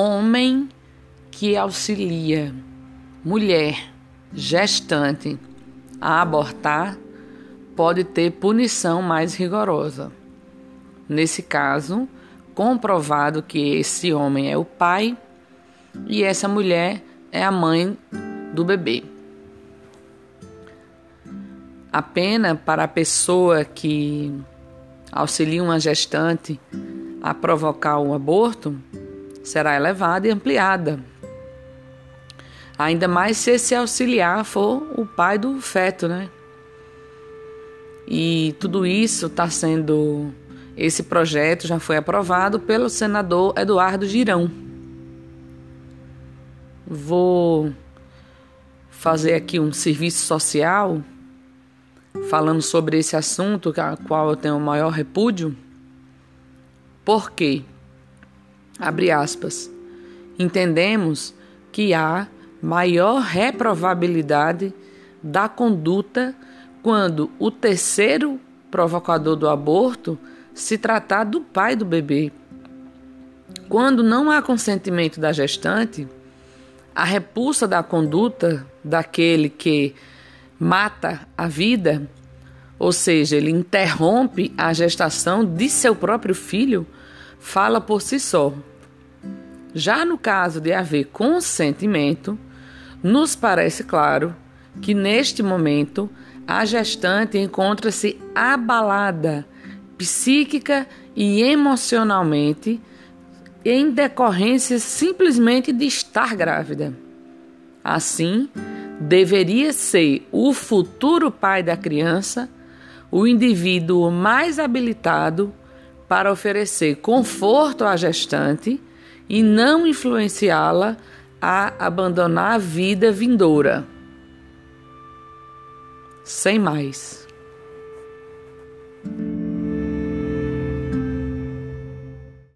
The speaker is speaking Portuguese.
Homem que auxilia mulher gestante a abortar pode ter punição mais rigorosa. Nesse caso, comprovado que esse homem é o pai e essa mulher é a mãe do bebê. A pena para a pessoa que auxilia uma gestante a provocar o aborto será elevada e ampliada. Ainda mais se esse auxiliar for o pai do feto, né? E tudo isso está sendo. Esse projeto já foi aprovado pelo senador Eduardo Girão. Vou fazer aqui um serviço social falando sobre esse assunto, a qual eu tenho o maior repúdio. Por quê? Abre aspas. Entendemos que há maior reprovabilidade da conduta quando o terceiro provocador do aborto se tratar do pai do bebê. Quando não há consentimento da gestante, a repulsa da conduta daquele que mata a vida, ou seja, ele interrompe a gestação de seu próprio filho, fala por si só. Já no caso de haver consentimento, nos parece claro que neste momento a gestante encontra-se abalada psíquica e emocionalmente em decorrência simplesmente de estar grávida. Assim, deveria ser o futuro pai da criança o indivíduo mais habilitado para oferecer conforto à gestante e não influenciá-la a abandonar a vida vindoura sem mais.